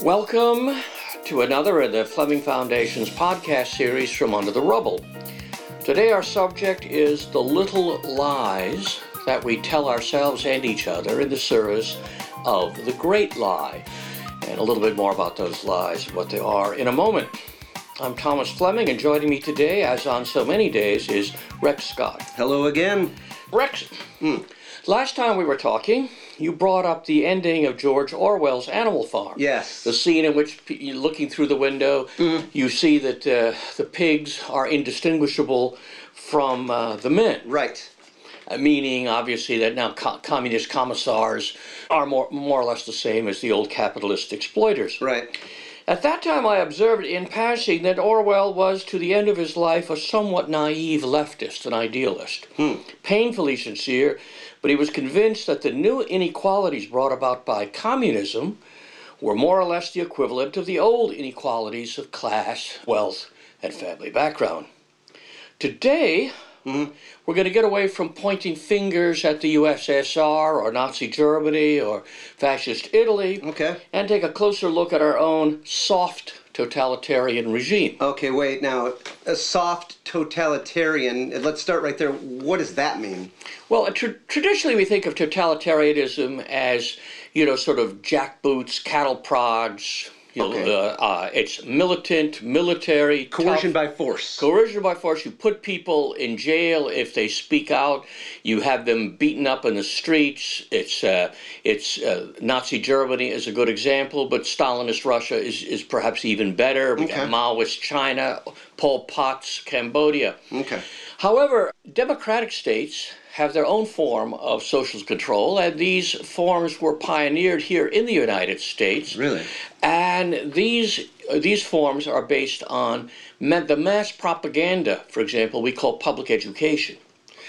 Welcome to another of the Fleming Foundation's podcast series from Under the Rubble. Today, our subject is the little lies that we tell ourselves and each other in the service of the great lie. And a little bit more about those lies, what they are, in a moment. I'm Thomas Fleming, and joining me today, as on so many days, is Rex Scott. Hello again. Rex, hmm. last time we were talking, you brought up the ending of George Orwell's Animal Farm. Yes. The scene in which, looking through the window, you see that uh, the pigs are indistinguishable from uh, the men, Right. uh, meaning obviously that now co- communist commissars are more, more or less the same as the old capitalist exploiters. Right. At that time, I observed in passing that Orwell was, to the end of his life, a somewhat naive leftist and idealist. Painfully sincere, but he was convinced that the new inequalities brought about by communism were more or less the equivalent of the old inequalities of class, wealth, and family background. Today, hmm, we're going to get away from pointing fingers at the USSR or Nazi Germany or fascist Italy Okay. and take a closer look at our own soft totalitarian regime. Okay, wait. Now, a soft totalitarian, let's start right there. What does that mean? Well, tr- traditionally we think of totalitarianism as, you know, sort of jackboots, cattle prods. You Okay. know, uh, uh, it's militant, military, Coercion tough. by force. Coercion by force. You put people in jail if they speak out. You have them beaten up in the streets. It's uh, it's uh, Nazi Germany is a good example, but Stalinist Russia is, is perhaps even better. We got Okay. Maoist China, Pol Pot's Cambodia. okay. However, democratic states have their own form of social control, and these forms were pioneered here in the United States. Really? And these these forms are based on the mass propaganda. For example, we call public education.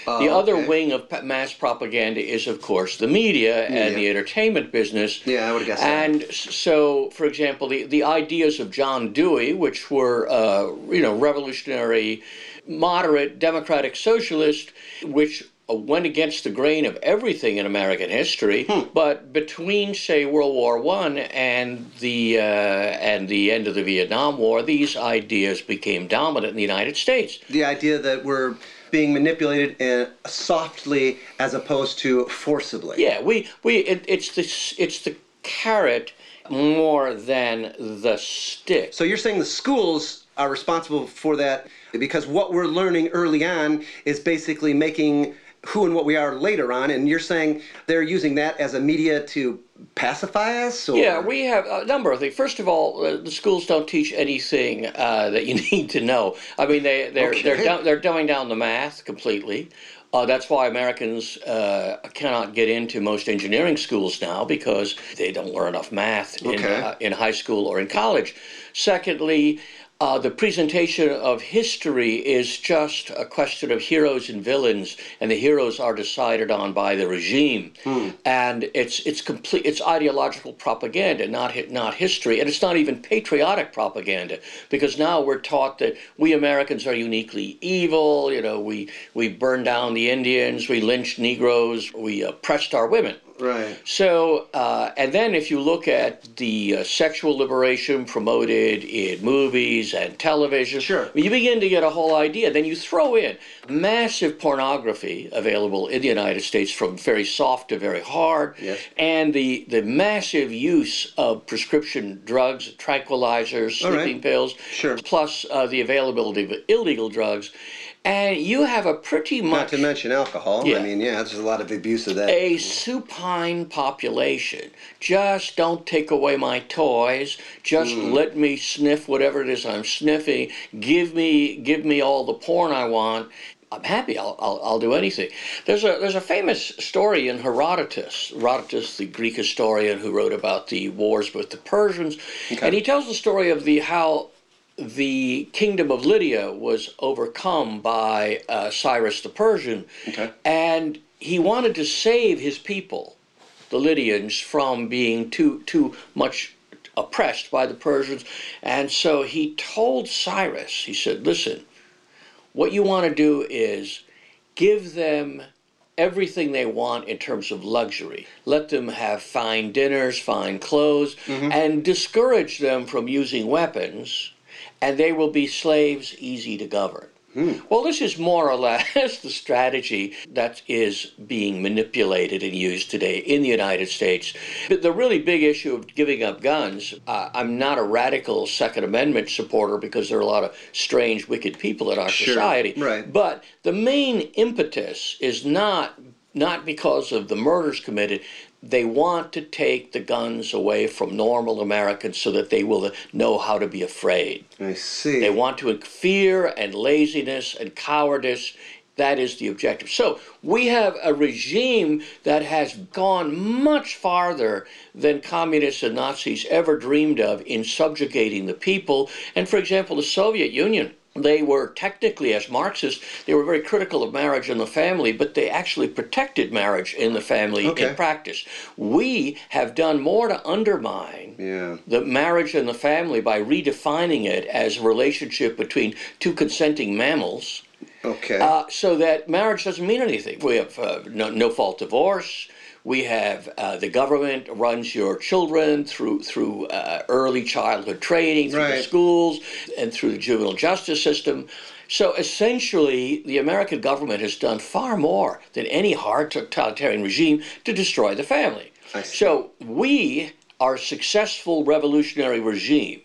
the Oh, other okay. wing of mass propaganda is, of course, the media and the entertainment business. Yeah, I would've guessed that. And so, for example, the, the ideas of John Dewey, which were, uh, you know, revolutionary, moderate, democratic socialist, which uh, went against the grain of everything in American history. Hmm. But between, say, World War One and the uh, and the end of the Vietnam War, these ideas became dominant in the United States. The idea that we're being manipulated uh, softly as opposed to forcibly. Yeah, we we it, it's the it's the carrot more than the stick. So you're saying the schools are responsible for that because what we're learning early on is basically making who and what we are later on, and you're saying they're using that as a media to pacify us? Or? Yeah, we have a number of things. First of all, uh, the schools don't teach anything uh, that you need to know. I mean, they they're they're Okay. dumb, they're dumbing down the math completely. Uh, that's why Americans uh, cannot get into most engineering schools now because they don't learn enough math in, uh, in high school or in college. Secondly, uh, the presentation of history is just a question of heroes and villains, and the heroes are decided on by the regime, and it's it's complete it's ideological propaganda, not not history, and it's not even patriotic propaganda because now we're taught that we Americans are uniquely evil. You know, we we burned down the Indians, we lynched Negroes, we oppressed our women. Right. So, uh, and then if you look at the uh, sexual liberation promoted in movies and television, Sure. you begin to get a whole idea. Then you throw in massive pornography available in the United States from very soft to very hard, Yes. and the, the massive use of prescription drugs, tranquilizers, All right. sleeping pills, Sure. plus uh, the availability of illegal drugs. And you have a pretty much Not to mention alcohol. Yeah. I mean, yeah, there's a lot of abuse of that. a supine population. Just don't take away my toys. Just hmm. let me sniff whatever it is I'm sniffing. Give me give me all the porn I want. I'm happy. I'll, I'll, I'll do anything. There's a there's a famous story in Herodotus. Herodotus, the Greek historian who wrote about the wars with the Persians, and he tells the story of the how the kingdom of Lydia was overcome by uh, Cyrus the Persian, Okay. and he wanted to save his people, the Lydians, from being too too much oppressed by the Persians, and so he told Cyrus, he said, "Listen, what you want to do is give them everything they want in terms of luxury. Let them have fine dinners, fine clothes, and discourage them from using weapons, and they will be slaves easy to govern. Well, this is more or less the strategy that is being manipulated and used today in the United States. But the really big issue of giving up guns, uh, I'm not a radical Second Amendment supporter because there are a lot of strange, wicked people in our Sure, society. right. But the main impetus is not not because of the murders committed. They want to take the guns away from normal Americans so that they will know how to be afraid. I see. They want to fear and laziness and cowardice. That is the objective. So we have a regime that has gone much farther than communists and Nazis ever dreamed of in subjugating the people. And for example, the Soviet Union. They were technically, as Marxists, they were very critical of marriage and the family, but they actually protected marriage in the family Okay. in practice. We have done more to undermine yeah. the marriage and the family by redefining it as a relationship between two consenting mammals Okay. uh, so that marriage doesn't mean anything. We have uh, no, no fault divorce. We have uh, the government runs your children through through uh, early childhood training, through the schools, and through the juvenile justice system. So essentially, the American government has done far more than any hard totalitarian regime to destroy the family. So we are a successful revolutionary regime,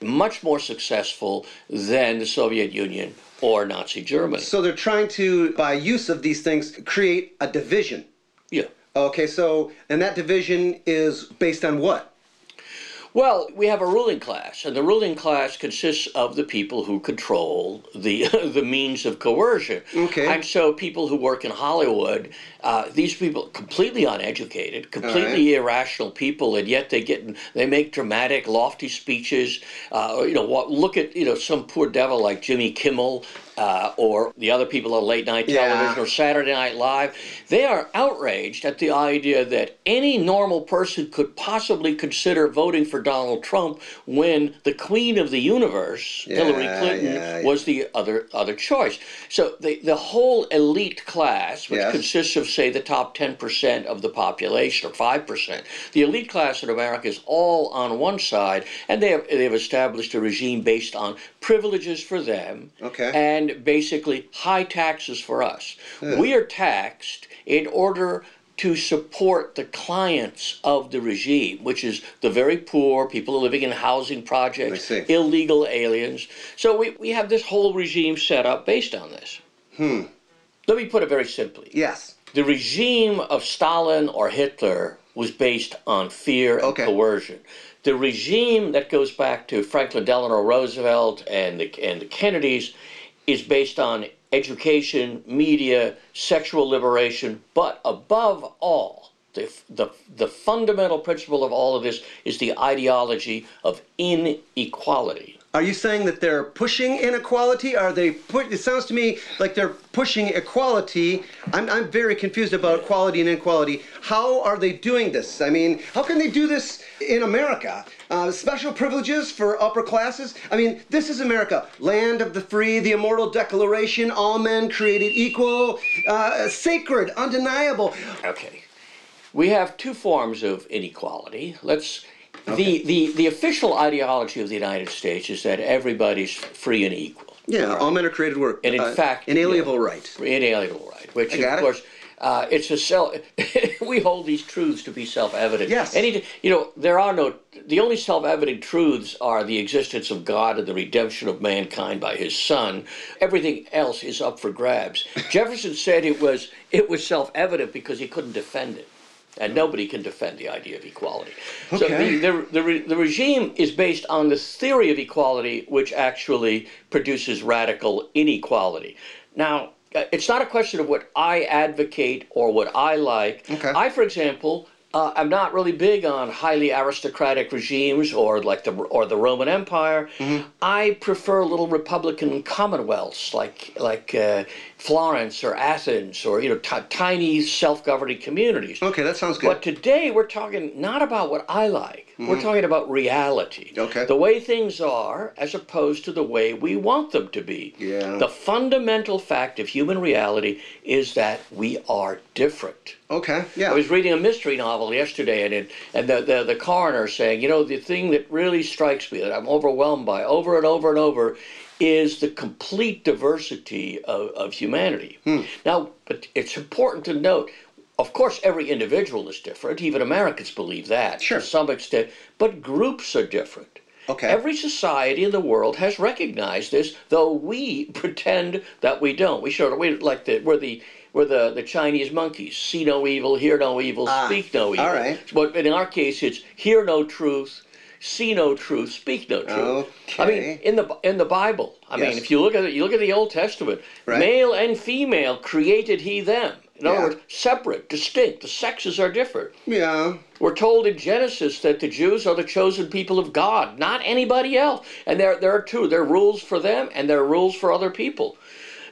much more successful than the Soviet Union or Nazi Germany. so they're trying to, by use of these things, create a division. Yeah. Okay, so, and that division is based on what? Well, we have a ruling class, and the ruling class consists of the people who control the the means of coercion. Okay. And so, people who work in Hollywood, uh, these people completely uneducated, completely irrational people, and yet they get they make dramatic, lofty speeches. Uh, you know, what, look at you know some poor devil like Jimmy Kimmel. Uh, or the other people on late night Yeah. television or Saturday Night Live, they are outraged at the idea that any normal person could possibly consider voting for Donald Trump when the queen of the universe, Hillary Clinton, yeah, yeah. was the other other choice. So the the whole elite class, which Yes. consists of say the top ten percent of the population or five percent, the elite class in America is all on one side, and they have they have established a regime based on privileges for them Okay. and basically high taxes for us. We are taxed in order to support the clients of the regime, which is the very poor, people living in housing projects, illegal aliens. So we, we have this whole regime set up based on this. Hmm. Let me put it very simply. Yes. The regime of Stalin or Hitler was based on fear and Okay. coercion. The regime that goes back to Franklin Delano Roosevelt and the, and the Kennedys is based on education, media, sexual liberation, but above all, the, the, the fundamental principle of all of this is the ideology of inequality. Are you saying that they're pushing inequality? Are they put? It sounds to me like they're pushing equality. I'm, I'm very confused about equality and inequality. How are they doing this? I mean, how can they do this in America? Uh, special privileges for upper classes? I mean, this is America, land of the free, the immortal declaration, all men created equal, uh, sacred, undeniable. Okay. We have two forms of inequality. Let's the, the the official ideology of the United States is that everybody's free and equal. Yeah, all men are created work. And in uh, fact, inalienable yeah, right. Inalienable right, which of it. course uh, it's a self. we hold these truths to be self-evident. Yes. Any, you know, there are no. The only self-evident truths are the existence of God and the redemption of mankind by His Son. Everything else is up for grabs. Jefferson said it was it was self-evident because he couldn't defend it. And nobody can defend the idea of equality. So the, the, the, re- the regime is based on this theory of equality, which actually produces radical inequality. Now, uh, it's not a question of what I advocate or what I like. Okay. I, for example, uh, I'm not really big on highly aristocratic regimes or like the or the Roman Empire. Mm-hmm. I prefer little republican commonwealths like like uh, Florence or Athens or you know t- tiny self-governing communities. Okay, that sounds good. But today we're talking not about what I like. We're talking about reality. Okay. The way things are as opposed to the way we want them to be. Yeah. The fundamental fact of human reality is that we are different. Okay. Yeah. I was reading a mystery novel yesterday, and it, and the, the the coroner saying, you know, the thing that really strikes me that I'm overwhelmed by over and over and over is the complete diversity of, of humanity. Hmm. Now, but it's important to note. Of course, every individual is different. Even Americans believe that Sure. to some extent. But groups are different. Okay. Every society in the world has recognized this, though we pretend that we don't. We sort of we like the we're the we're the, the Chinese monkeys. See no evil, hear no evil, Ah, speak no evil. all right. But in our case, it's hear no truth, see no truth, speak no truth. Okay. I mean, in the in the Bible, I mean, if you look at it, you look at the Old Testament, Right. male and female created He them. In other words, separate, distinct. The sexes are different. yeah. We're told in Genesis that the Jews are the chosen people of God, not anybody else. And there, there are two. There are rules for them, and there are rules for other people.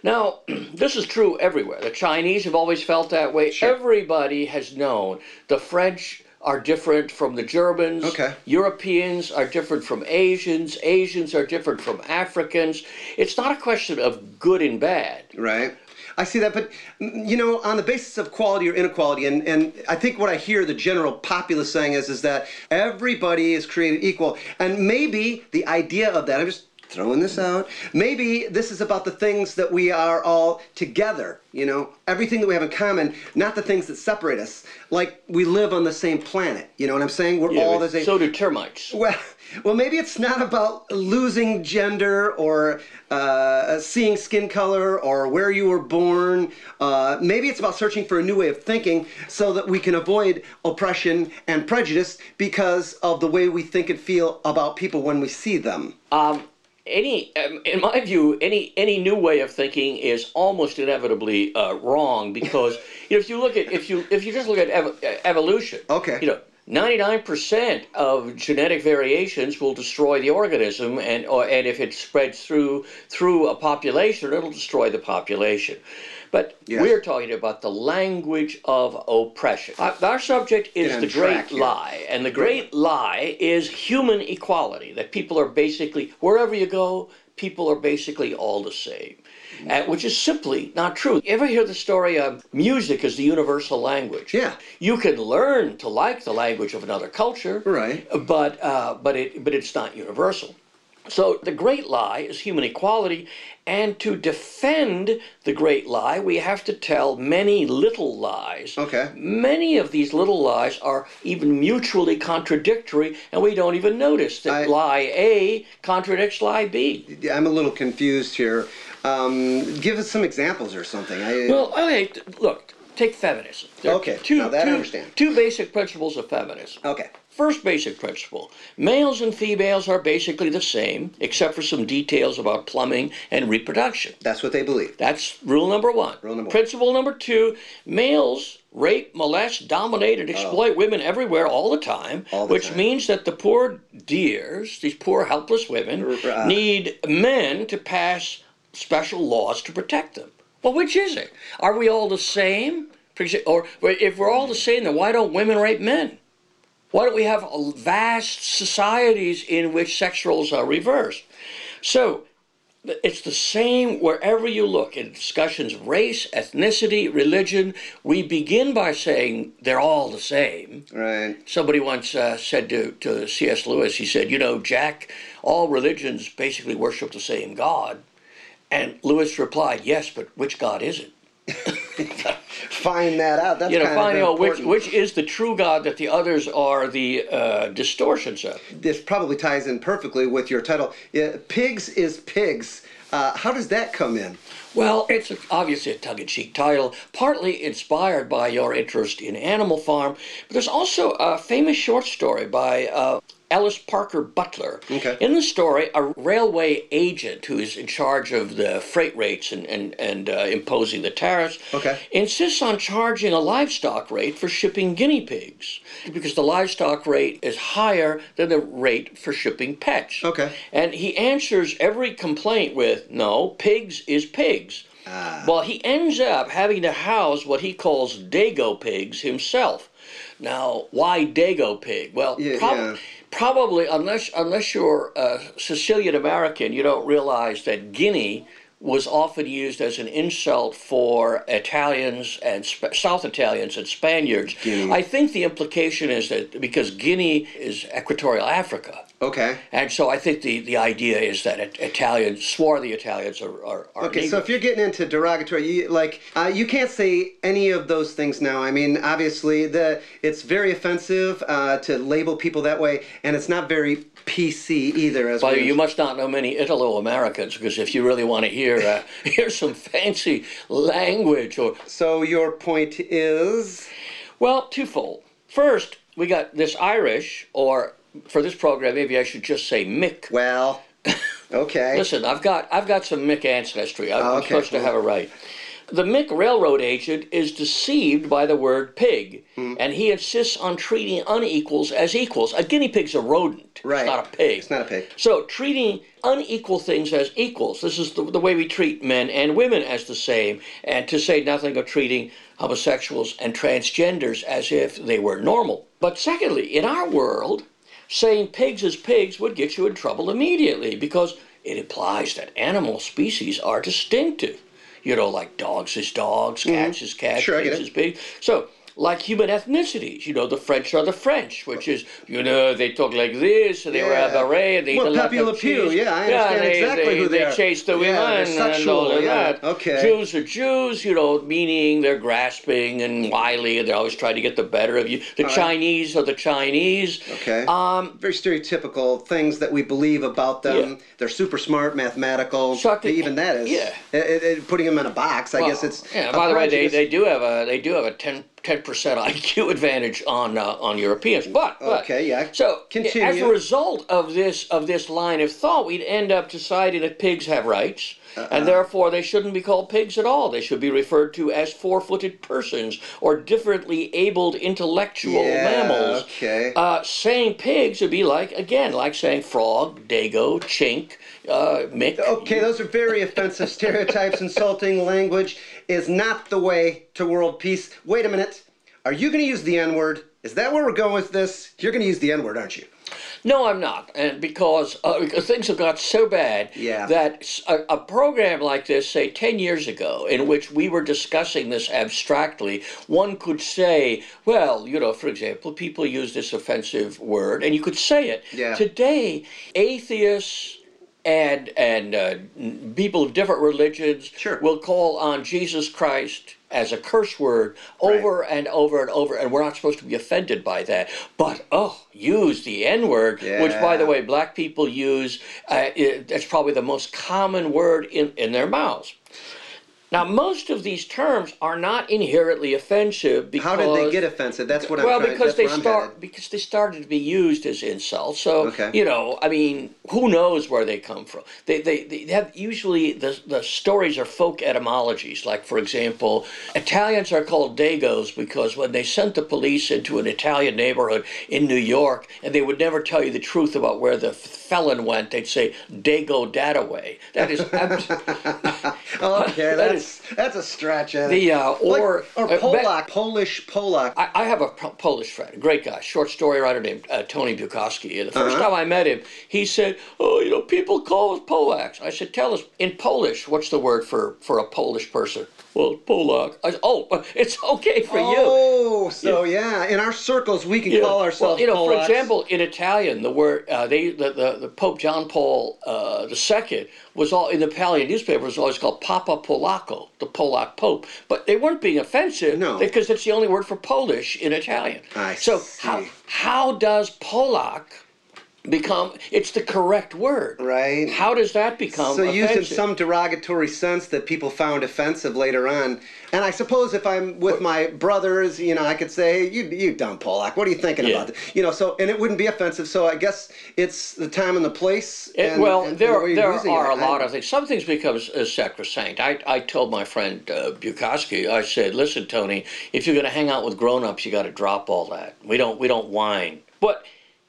Now, this is true everywhere. The Chinese have always felt that way. Sure. Everybody has known. The French are different from the Germans. Okay. Europeans are different from Asians. Asians are different from Africans. It's not a question of good and bad. Right. I see that, but you know, on the basis of quality or inequality, and, and I think what I hear the general populace saying is is that everybody is created equal, and maybe the idea of that. I'm just throwing this out. Maybe this is about the things that we are all together. You know, everything that we have in common, not the things that separate us. Like we live on the same planet. You know what I'm saying? We're all the same. so do termites. Well, well, maybe it's not about losing gender or uh, seeing skin color or where you were born. Uh, maybe it's about searching for a new way of thinking so that we can avoid oppression and prejudice because of the way we think and feel about people when we see them. Um, any, um, in my view, any any new way of thinking is almost inevitably uh, wrong because you know, if you look at if you if you just look at ev- uh, evolution, Okay. you know. 99% of genetic variations will destroy the organism and or, and if it spreads through through a population it'll destroy the population but Yes. we're talking about the language of oppression our, subject is the great lie and the Great. great lie is human equality that people are basically wherever you go people are basically all the same uh, which is simply not true you ever hear the story of music is the universal language Yeah. you can learn to like the language of another culture Right. but uh, but it but it's not universal so the great lie is human equality and to defend the great lie we have to tell many little lies Okay. Many of these little lies are even mutually contradictory, and we don't even notice that I- lie A contradicts lie B. I'm a little confused here. Um, give us some examples or something. I, Well, okay, look, take feminism. There Okay, two, now that I understand. Two basic principles of feminism. okay. First basic principle males and females are basically the same, except for some details about plumbing and reproduction. That's what they believe. That's rule number one. Rule number one. Principle number two males rape, molest, dominate, and exploit women everywhere all the time, Oh. All the which time. means that the poor dears, these poor helpless women, uh, need men to pass special laws to protect them. Well, which is it? Are we all the same? Or if we're all the same, then why don't women rape men? Why don't we have vast societies in which sex roles are reversed? So, it's the same wherever you look in discussions of race, ethnicity, religion. We begin by saying they're all the same. Right. Somebody once uh, said to, to C.S. Lewis, he said, You know, Jack, all religions basically worship the same God. And Lewis replied, Yes, but which God is it? Find that out. That's You know, finding out which, which is the true God that the others are the uh, distortions of. this probably ties in perfectly with your title. Yeah, pigs is pigs. Uh, how does that come in? Well, it's obviously a tongue in cheek title, partly inspired by your interest in Animal Farm, but there's also a famous short story by uh, Ellis Parker Butler. Okay. In the story, a railway agent who is in charge of the freight rates and, and, and uh, imposing the tariffs Okay. insists on charging a livestock rate for shipping guinea pigs because the livestock rate is higher than the rate for shipping pets. Okay. And he answers every complaint with, no, pigs is pigs. Ah. Well, he ends up having to house what he calls Dago pigs himself. Now, why Dago pig? Well, Yeah, prob- yeah. Probably unless unless you're a Sicilian American, you don't realize that Guinea was often used as an insult for Italians and Sp- South Italians and Spaniards. Guinea. I think the implication is that because Guinea is equatorial Africa. Okay. And so I think the, the idea is that it, Italians, swarthy Italians are, are, are Okay, so if you're getting into derogatory, you, like uh, you can't say any of those things now. I mean, obviously, the it's very offensive uh, to label people that way, and it's not very PC either. As Well, we- you must not know many Italo-Americans because if you really want to hear uh, hear some fancy language or so your point is Well, twofold. First, we got this Irish, or for this program, maybe I should just say Mick. well, okay. Listen, I've got I've got some Mick ancestry. I'm, okay, supposed to have it right. The Mick railroad agent is deceived by the word pig, Hmm. and he insists on treating unequals as equals. A guinea pig's a rodent. Right. It's not a pig. It's not a pig. So treating unequal things as equals. This is the, the way we treat men and women as the same, and to say nothing of treating homosexuals and transgenders as if they were normal. But secondly, in our world, saying pigs as pigs would get you in trouble immediately because it implies that animal species are distinctive. You know, like dogs is dogs, cats is cats, Mm-hmm. Sure, I get pigs is pigs. So, like human ethnicities, you know, the French are the French, which is, you know, they talk like this, and they wear a beret, and they Well, eat a lot of cheese. yeah, I understand they, exactly they, who they are. chase the Yeah, women they're and sexual, all of yeah, that. okay. Jews are Jews, you know, meaning they're grasping and wily, and they're always trying to get the better of you. The right. Chinese are the Chinese. Okay. Um, Very stereotypical things that we believe about them. Yeah. They're super smart, mathematical. So think- even that is. yeah. It, it- putting them in a box, I guess it's. yeah. By the way, they, they do have a they do have a 10 percent IQ advantage on uh, on Europeans. But, but Okay, yeah. So continue. as a result of this of this line of thought, we'd end up deciding that pigs have rights, Uh-uh. and therefore they shouldn't be called pigs at all. They should be referred to as four-footed persons or differently abled intellectual Yeah, mammals. okay. Uh, saying pigs would be like again like saying frog, dago, chink, uh, mick. Okay, those are very offensive stereotypes. Insulting language is not the way to world peace. Wait a minute. Are you going to use the N word? Is that where we're going with this? You're going to use the N word, aren't you? No, I'm not, and because, uh, because things have got so bad Yeah. that a program like this, say ten years ago, in which we were discussing this abstractly, one could say, well, you know, for example, people use this offensive word, and you could say it. Yeah. Today, atheists and and uh, people of different religions Sure. will call on Jesus Christ as a curse word over and over and over, and we're not supposed to be offended by that. But oh, use the N word, which, by the way, black people use. Uh, it, that's probably the most common word in in their mouths. Now, most of these terms are not inherently offensive because How did they get offensive? That's what I'm well, trying because they start because they started to be used as insults. So Okay. you know, I mean, who knows where they come from? They they, they have usually the the stories are folk etymologies. Like for example, Italians are called Dagos because when they sent the police into an Italian neighborhood in New York, and they would never tell you the truth about where the felon went, they'd say Dago Dataway. That is abs- Okay, that that's that's a stretch. At the it. uh, Like- or or uh, Polish Polak. I, I have a Polish friend, a great guy, short story writer named uh, Tony Bukowski. And the 1st Uh-huh. time I met him, he said, "Oh, you know, people call us Polacks." I said, "Tell us in Polish, what's the word for for a Polish person?" Well, Polak. I "Oh, it's okay for you." Oh, so yeah. in our circles we can Yeah. call ourselves well, you know, for example, in Italian, the word uh, they the, the, the Pope John Paul uh, II was all in the Italian newspaper was always called Papa Polacco, the Polak Pope. But they weren't being offensive, No. because it's the only word for Polish in Italian. I so see. how how does Polak become? It's the correct word, Right. How does that become? so used in some derogatory sense that people found offensive later on. And I suppose if I'm with my brothers, you know, I could say, hey, you, you dumb Polak, what are you thinking Yeah. about? You know, so, and it wouldn't be offensive. So I guess it's the time and the place. It- well, and there the you're there are it. a lot of things. Some things become uh, sacrosanct. I, I told my friend uh, Bukowski, I said, "Listen, Tony, if you're going to hang out with grown-ups, you got to drop all that. We don't we don't whine." But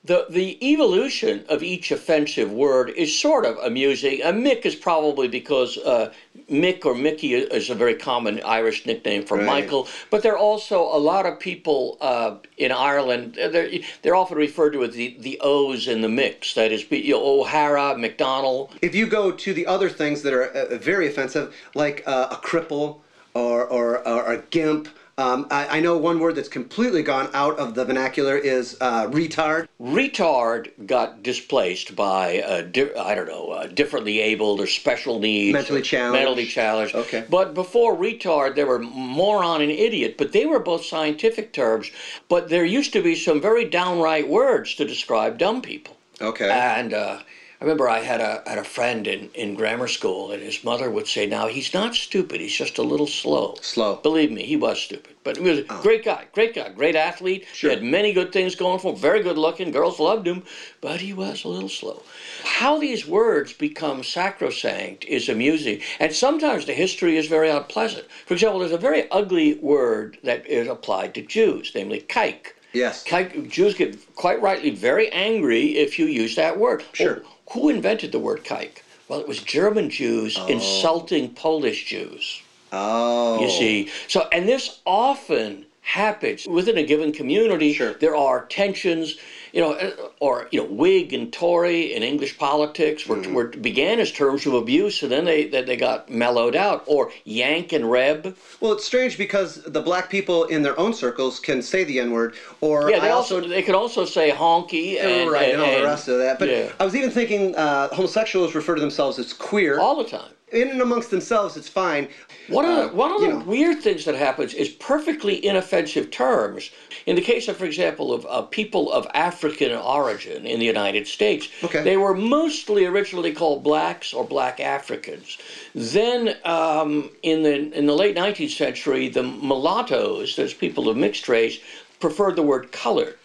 the the evolution of each offensive word is sort of amusing. A Mick is probably because uh, Mick or Mickey is a very common Irish nickname for Right. Michael, but there are also a lot of people uh, in Ireland. They're, they're often referred to as the, the O's in the mix. That is, you know, O'Hara, McDonald. If you go to the other things that are uh, very offensive, like uh, a cripple or, or, or a gimp, um, I, I know one word that's completely gone out of the vernacular is uh, retard. Retard got displaced by uh, di- I don't know, uh, differently abled or special needs, Mentally challenged. mentally challenged. Okay. But before retard, there were moron and idiot, but they were both scientific terms. But there used to be some very downright words to describe dumb people. Okay. And uh, I remember I had a had a friend in, in grammar school, and his mother would say, "Now he's not stupid; he's just a little slow." Slow. Believe me, he was stupid, but he was a oh. great guy, great guy, great athlete. Sure. He had many good things going for him. Very good looking. Girls loved him, but he was a little slow. How these words become sacrosanct is amusing, and sometimes the history is very unpleasant. For example, there's a very ugly word that is applied to Jews, namely kike. Yes. Jews get quite rightly very angry if you use that word. Sure. Oh, who invented the word kike? Well, it was German Jews oh. insulting Polish Jews. Oh. You see, so and this often happens within a given community. Sure. There are tensions, you know, uh, or you know, Whig and Tory in English politics were, Mm-hmm. were began as terms of abuse, and then they they got mellowed out. Or Yank and Reb. Well, it's strange because the black people in their own circles can say the N word, or Yeah, they I also, they could also say honky and right, and, and all the rest of that. But yeah. I was even thinking uh, homosexuals refer to themselves as queer. all the time. In and amongst themselves, it's fine. One of Uh, the, one of the know. weird things that happens is perfectly inoffensive terms. In the case of, for example, of uh, people of African origin in the United States, Okay. they were mostly originally called blacks or black Africans. Then, um, in the in the late 19th century, the mulattoes, those people of mixed race, preferred the word colored.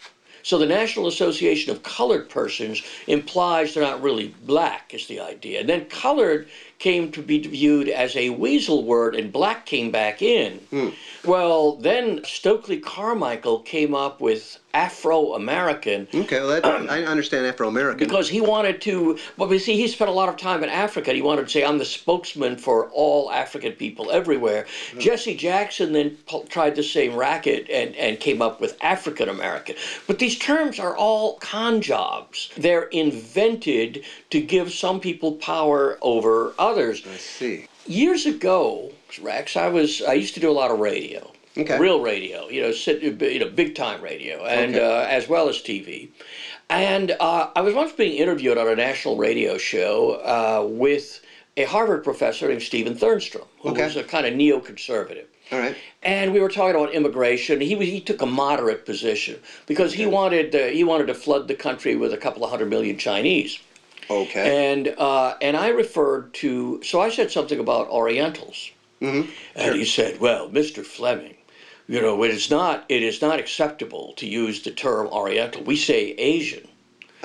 So the National Association of Colored Persons implies they're not really black, is the idea. And then colored came to be viewed as a weasel word, and black came back in. Hmm. Well, then Stokely Carmichael came up with Afro American Okay, well, that, I understand Afro American. because he wanted to. Well, you see, he spent a lot of time in Africa. and He wanted to say, "I'm the spokesman for all African people everywhere." Hmm. Jesse Jackson then tried the same racket and and came up with African American. But these terms are all con jobs. They're invented to give some people power over others. I see. Years ago, Rex, I was I used to do a lot of radio. Okay. Real radio, you know, sit, you know, big time radio, and Okay. uh, as well as TV. And uh, I was once being interviewed on a national radio show uh, with a Harvard professor named Stephen Thernstrom, who Okay. was a kind of neoconservative. All right. And we were talking about immigration. He was he took a moderate position because he wanted uh, he wanted to flood the country with a couple of hundred million Chinese. Okay. And uh, and I referred to so I said something about Orientals, Mm-hmm. and he said, "Well, Mr. Fleming, you know it is not it is not acceptable to use the term Oriental. We say Asian."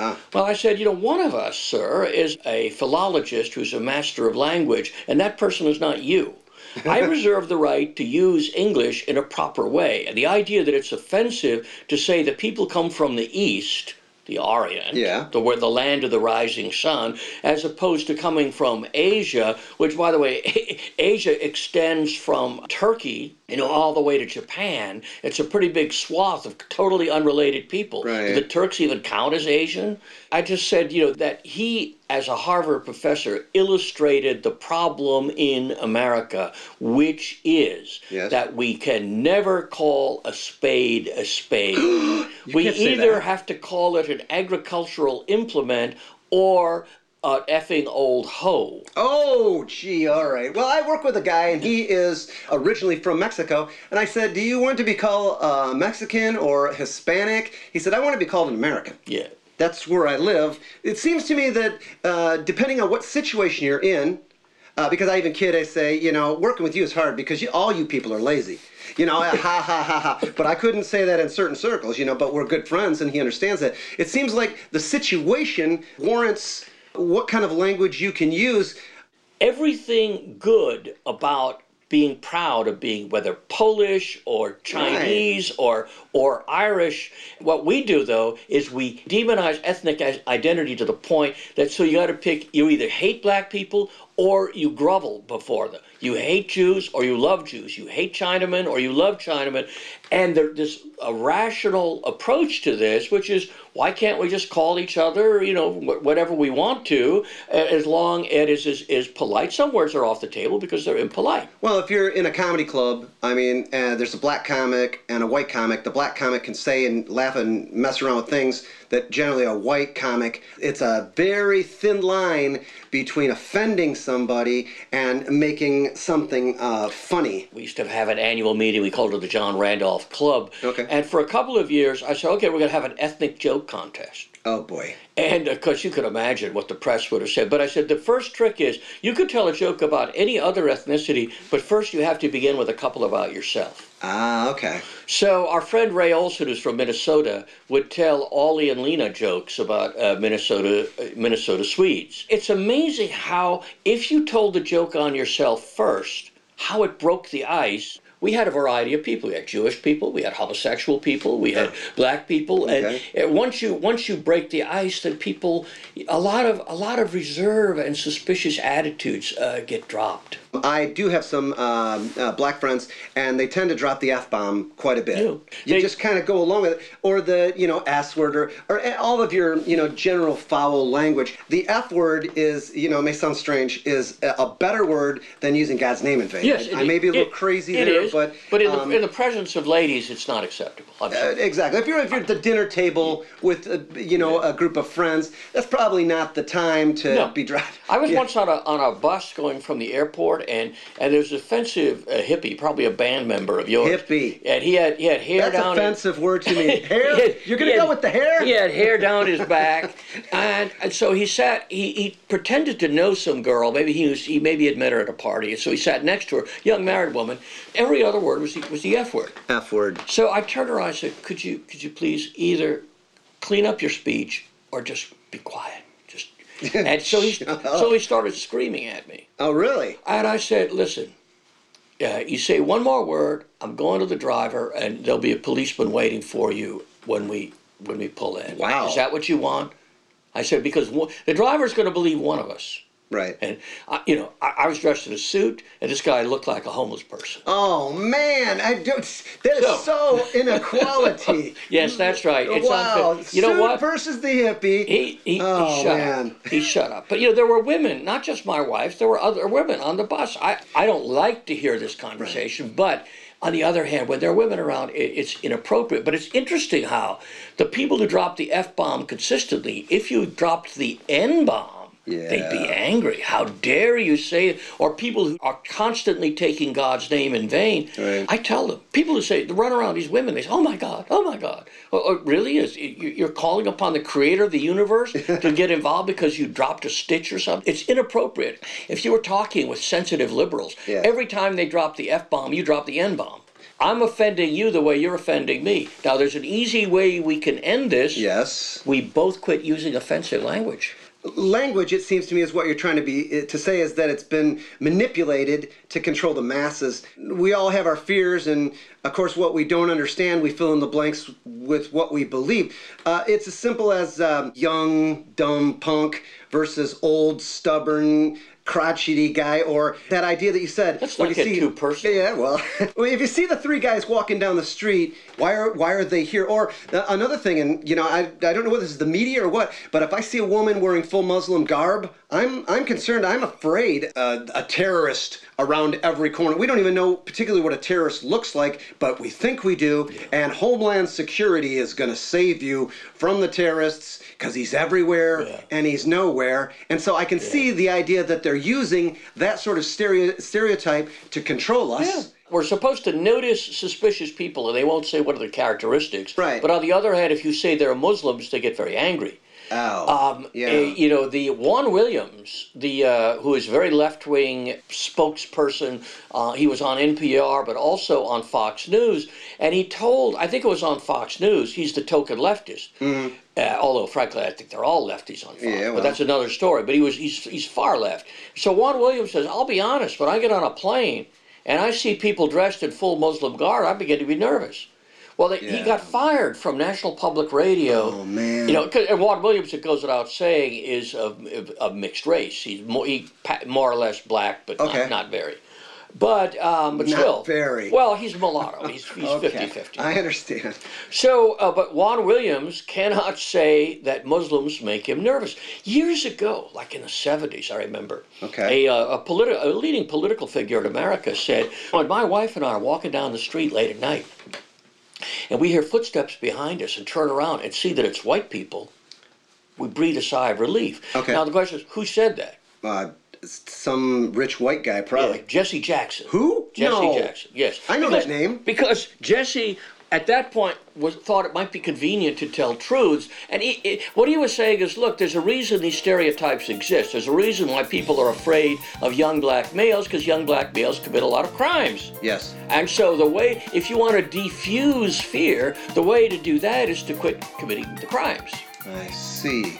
Ah. Well, I said, you know, one of us, sir, is a philologist who's a master of language, and that person is not you. I reserve the right to use English in a proper way. And the idea that it's offensive to say that people come from the East, the Orient, Yeah. the, where the land of the rising sun, as opposed to coming from Asia, which, by the way, Asia extends from Turkey, you know, all the way to Japan. It's a pretty big swath of totally unrelated people. Right. Do the Turks even count as Asian? I just said, you know, that he, as a Harvard professor, illustrated the problem in America, which is Yes. that we can never call a spade a spade. we either have to call it an agricultural implement or an effing old hoe. Oh, gee, all right. Well, I work with a guy, and he is originally from Mexico. And I said, Do you want to be called uh, Mexican or Hispanic? He said, I want to be called an American. Yeah. That's where I live. It seems to me that uh, depending on what situation you're in, uh, because I even kid, I say, you know, working with you is hard because you, all you people are lazy. You know, ha ha ha ha. But I couldn't say that in certain circles, you know, but we're good friends and he understands that. It seems like the situation warrants what kind of language you can use. everything good about being proud of being whether Polish or Chinese or or Irish. What we do though is we demonize ethnic identity to the point that so you got to pick you either hate black people or you grovel before them. You hate Jews or you love Jews. You hate Chinamen or you love Chinamen. And there's this a rational approach to this, which is why can't we just call each other, you know, whatever we want to, as long as it is, is polite. Some words are off the table because they're impolite. Well, if you're in a comedy club, I mean, uh, there's a black comic and a white comic. The black comic can say and laugh and mess around with things that generally a white comic, it's a very thin line between offending somebody and making something uh, funny. We used to have an annual meeting. We called it the John Randolph Club. Okay. And for a couple of years, I said, okay, we're going to have an ethnic joke contest. Oh boy. And of course, you could imagine what the press would have said. But I said the first trick is you could tell a joke about any other ethnicity, but first you have to begin with a couple about yourself. Ah, okay. So our friend Ray Olson, who's from Minnesota, would tell Ole and Lena jokes about uh, Minnesota uh, Minnesota Swedes. It's amazing how if you told the joke on yourself first, how it broke the ice we had a variety of people. We had Jewish people, we had homosexual people, we had black people, okay. and once you once you break the ice, then people a lot of a lot of reserve and suspicious attitudes uh, get dropped. I do have some um, uh, black friends, and they tend to drop the f bomb quite a bit. You they, just kind of go along with it, or the you know s word, or or all of your you know general foul language. The f word is you know may sound strange is a better word than using God's name in vain. Yes, I, I may be a little it, crazy it there, is, but but in, um, the, in the presence of ladies, it's not acceptable. Uh, exactly. If you're if you're at the dinner table with uh, you know a group of friends, that's probably not the time to no. be driving. I was yeah. once on a on a bus going from the airport and and there's an offensive uh, hippie, probably a band member of yours. Hippie. And he had he had hair That's down. That's offensive his, word to me. Hair. had, You're gonna go with the hair. He had hair down his back, and, and so he sat. He, he pretended to know some girl. Maybe he was he maybe had met her at a party, so he sat next to her, young married woman. Every other word was the, was the f word. F word. So I turned around and said, "Could you could you please either clean up your speech or just be quiet?" and so he so he started screaming at me. Oh, really? And I said, "Listen, uh, you say one more word, I'm going to the driver, and there'll be a policeman waiting for you when we when we pull in. Wow. Is that what you want?" I said, "Because one, the driver's going to believe one of us." Right. And I, you know, I, I, was dressed in a suit, and this guy looked like a homeless person. Oh man, I do. That is so, so inequality. yes, that's right. It's wow. Unfair. You know what? Versus the hippie. He he, oh, he shut man. up. He shut up. But you know, there were women, not just my wife. There were other women on the bus. I I don't like to hear this conversation, right. but. On the other hand, when there are women around, it's inappropriate. But it's interesting how the people who drop the F bomb consistently, if you dropped the N bomb, yeah. They'd be angry. How dare you say it? Or people who are constantly taking God's name in vain. Right. I tell them, people who say, the run around these women, they say, oh my God, oh my God. Oh, oh, or, or really? Is You're calling upon the creator of the universe to get involved because you dropped a stitch or something? It's inappropriate. If you were talking with sensitive liberals, yeah. every time they drop the F bomb, you drop the N bomb. I'm offending you the way you're offending me. Now, there's an easy way we can end this. Yes. We both quit using offensive language language it seems to me is what you're trying to be to say is that it's been manipulated to control the masses. We all have our fears and of course what we don't understand we fill in the blanks with what we believe. Uh, it's as simple as um, young dumb punk versus old stubborn crotchety guy, or that idea that you said. Let's not get see, too personal. Yeah, well, if you see the three guys walking down the street, why are why are they here? Or uh, another thing, and you know, I, I don't know whether this is the media or what, but if I see a woman wearing full Muslim garb, I'm I'm concerned. I'm afraid uh, a terrorist around every corner. We don't even know particularly what a terrorist looks like, but we think we do. Yeah. And Homeland Security is going to save you from the terrorists because he's everywhere yeah. and he's nowhere. And so I can yeah. see the idea that they're using that sort of stereo- stereotype to control us. We're supposed to notice suspicious people, and they won't say what are their characteristics. Right. But on the other hand, if you say they're Muslims, they get very angry. Oh, um, yeah. Uh, you know, the Juan Williams, the uh, who is very left wing spokesperson, uh, he was on NPR, but also on Fox News, and he told, I think it was on Fox News, he's the token leftist. Mm-hmm. Uh, although, frankly, I think they're all lefties on Fox, yeah, well. but that's another story. But he was he's he's far left. So Juan Williams says, I'll be honest, when I get on a plane and I see people dressed in full Muslim garb, I begin to be nervous. Well, they, he Yeah. got fired from National Public Radio. Oh, man. You know, 'cause- and Juan Williams, it goes without saying, is of, of, of mixed race. He's more, he, pa- more or less black, but Okay. not, not very. But um, but Not still, very. Well, he's mulatto. He's he's Okay, 50-50. I understand. So, uh, but Juan Williams cannot say that Muslims make him nervous. Years ago, like in the 70s, I remember, Okay. a, uh, a, politi- a leading political figure in America said, when my wife and I are walking down the street late at night, and we hear footsteps behind us and turn around and see that it's white people, we breathe a sigh of relief. Okay. Now, the question is, who said that? Uh, some rich white guy, probably. Yeah, Jesse Jackson. Who? Jesse No. Jackson. Yes, I know Because- that name. because Jesse at that point was thought it might be convenient to tell truths, and he, he- what he was saying is, look, there's a reason these stereotypes exist. There's a reason why people are afraid of young black males because young black males commit a lot of crimes. Yes. And so the way, if you want to defuse fear, the way to do that is to quit committing the crimes. I see.